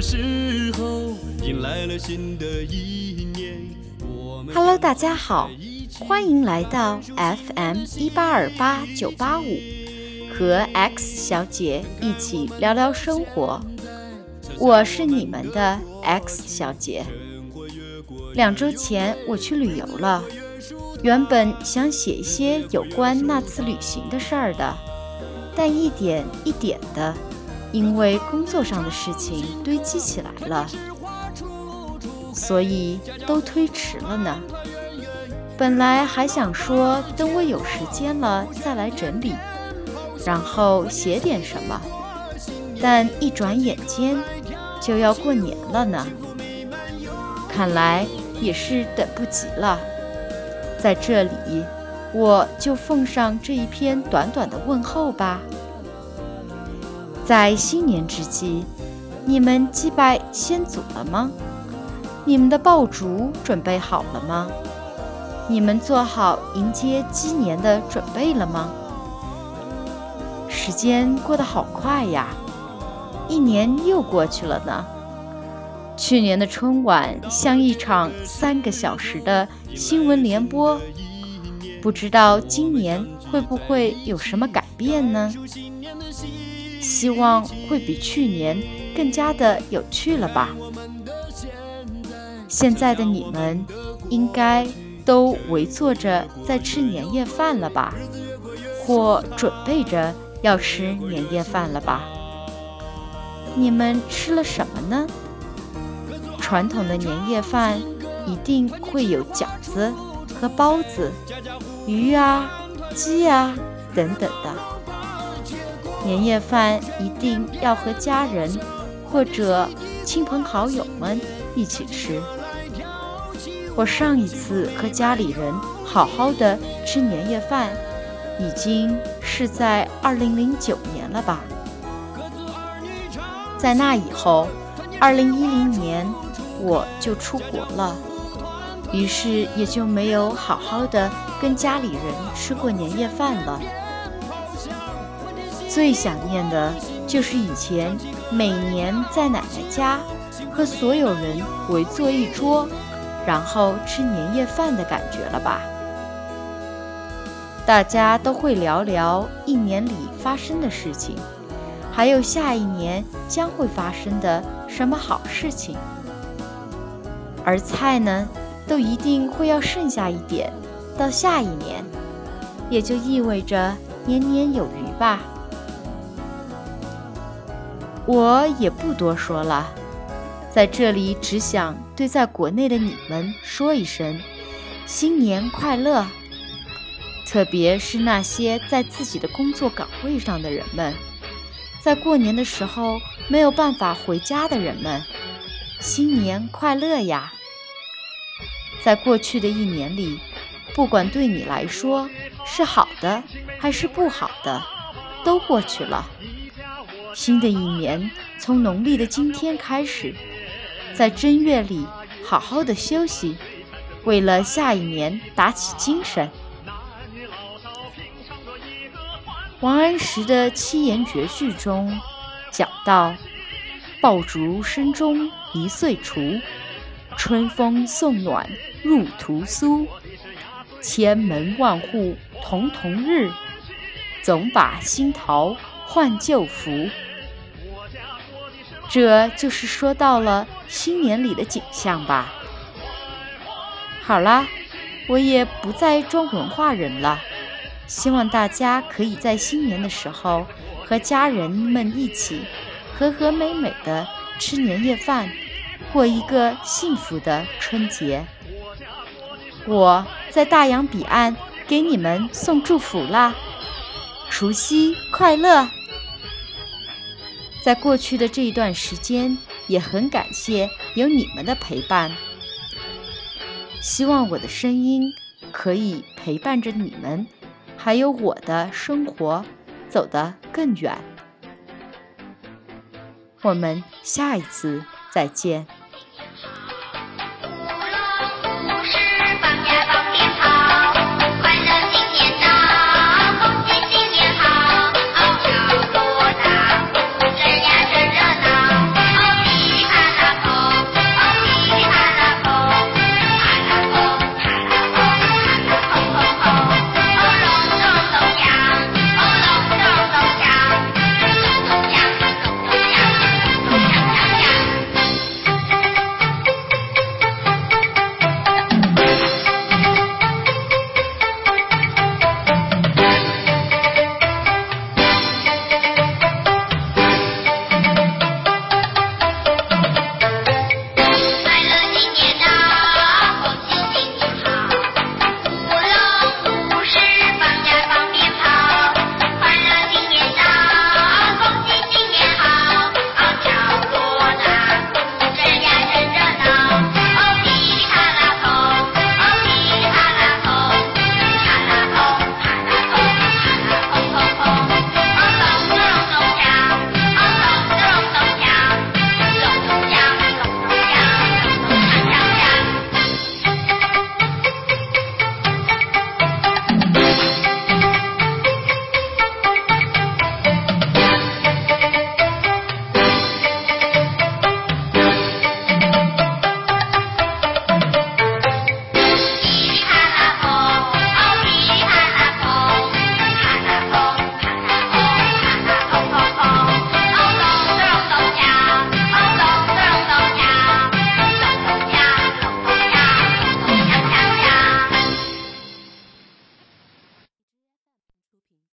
时候，迎来了新的一年。Hello，大家好，欢迎来到 FM 一八二八九八五，和 X 小姐一起聊聊生活。我是你们的 X 小姐。两周前我去旅游了，原本想写一些有关那次旅行的事儿的，但一点一点的，因为工作上的事情堆积起来了，所以都推迟了呢。本来还想说等我有时间了再来整理，然后写点什么，但一转眼间。就要过年了呢，看来也是等不及了。在这里，我就奉上这一篇短短的问候吧。在新年之际，你们祭拜先祖了吗？你们的爆竹准备好了吗？你们做好迎接鸡年的准备了吗？时间过得好快呀！一年又过去了呢。去年的春晚像一场三个小时的新闻联播，不知道今年会不会有什么改变呢？希望会比去年更加的有趣了吧。现在的你们应该都围坐着在吃年夜饭了吧，或准备着要吃年夜饭了吧？你们吃了什么呢？传统的年夜饭一定会有饺子和包子、鱼啊、鸡啊等等的。年夜饭一定要和家人或者亲朋好友们一起吃。我上一次和家里人好好的吃年夜饭，已经是在二零零九年了吧。在那以后，二零一零年我就出国了，于是也就没有好好的跟家里人吃过年夜饭了。最想念的就是以前每年在奶奶家和所有人围坐一桌，然后吃年夜饭的感觉了吧？大家都会聊聊一年里发生的事情。还有下一年将会发生的什么好事情？而菜呢，都一定会要剩下一点，到下一年，也就意味着年年有余吧。我也不多说了，在这里只想对在国内的你们说一声新年快乐，特别是那些在自己的工作岗位上的人们。在过年的时候没有办法回家的人们，新年快乐呀！在过去的一年里，不管对你来说是好的还是不好的，都过去了。新的一年从农历的今天开始，在正月里好好的休息，为了下一年打起精神。王安石的七言绝句中讲到：“爆竹声中一岁除，春风送暖入屠苏。千门万户曈曈日，总把新桃换旧符。”这就是说到了新年里的景象吧。好啦，我也不再装文化人了。希望大家可以在新年的时候和家人们一起和和美美的吃年夜饭，过一个幸福的春节。我在大洋彼岸给你们送祝福啦，除夕快乐！在过去的这一段时间，也很感谢有你们的陪伴。希望我的声音可以陪伴着你们。还有我的生活走得更远，我们下一次再见。